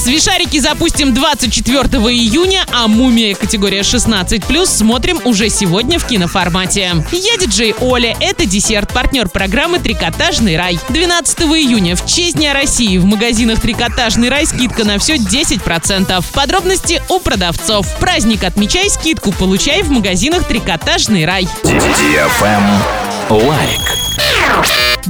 Свишарики запустим 24 июня, а «Мумия» категория 16+, смотрим уже сегодня в киноформате. Я диджей Оля, это десерт, партнер программы «Трикотажный рай». 12 июня в честь Дня России в магазинах «Трикотажный рай» скидка на все 10%. Подробности у продавцов. Праздник отмечай, скидку получай в магазинах «Трикотажный рай». Лайк.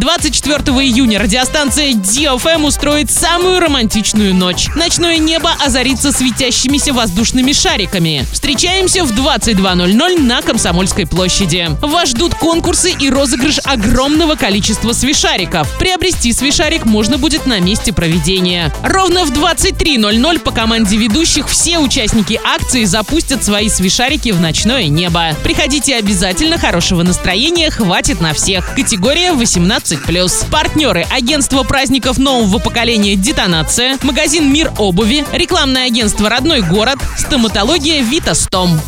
24 июня радиостанция DFM устроит самую романтичную ночь. Ночное небо озарится светящимися воздушными шариками. Встречаемся в 22.00 на Комсомольской площади. Вас ждут конкурсы и розыгрыш огромного количества свишариков. Приобрести свишарик можно будет на месте проведения. Ровно в 23.00 по команде ведущих все участники акции запустят свои свишарики в ночное небо. Приходите обязательно, хорошего настроения хватит на всех. Категория 18 18+. Партнеры – агентство праздников нового поколения «Детонация», магазин «Мир обуви», рекламное агентство «Родной город», стоматология «Витастом».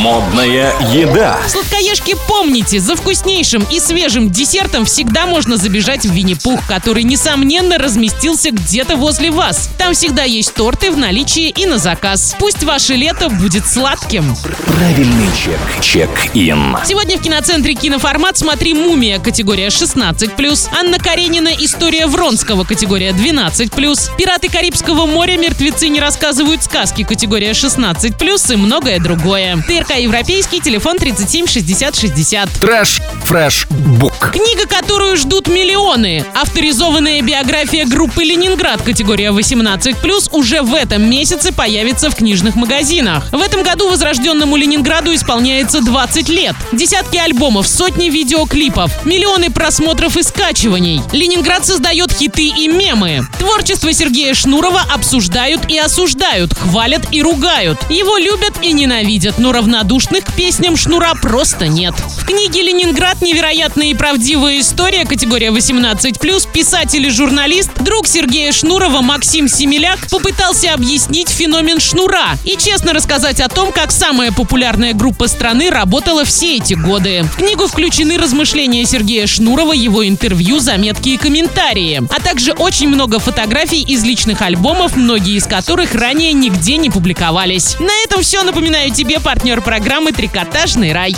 Модная еда. Сладкоежки, помните, за вкуснейшим и свежим десертом всегда можно забежать в Винни-Пух, который, несомненно, разместился где-то возле вас. Там всегда есть торты в наличии и на заказ. Пусть ваше лето будет сладким. Правильный чек. Check-in. Сегодня в киноцентре «Киноформат» смотри «Мумия» категория 16 Анна Каренина «История Вронского» категория 12+, «Пираты Карибского моря. Мертвецы не рассказывают сказки» категория 16+, и многое другое. ТРК «Европейский», телефон 37 60 60. Trash, fresh, book. Книга, которую ждут миллионы. Авторизованная биография группы «Ленинград» категория 18+, уже в этом месяце появится в книжных магазинах. В этом году возрожденному Ленинграду исполняется 20 лет. Десятки альбомов, сотни видеоклипов, миллионы просмотров и скачиваний. Ленинград создает хиты и мемы. Творчество Сергея Шнурова обсуждают и осуждают, хвалят и ругают. Его любят и ненавидят, но равнодушных к песням Шнура просто нет. В книге «Ленинград. Невероятная и правдивая история» категория 18+, писатель и журналист, друг Сергея Шнурова Максим Семеляк попытался объяснить феномен Шнура и честно рассказать о том, как самая популярная группа страны работала все эти годы. В книгу включены размышления Сергея Шнурова, его интервью, заметки и комментарии, а также очень много фотографий из личных альбомов, многие из которых ранее нигде не публиковались. На этом все. Напоминаю тебе партнер программы «Трикотажный рай».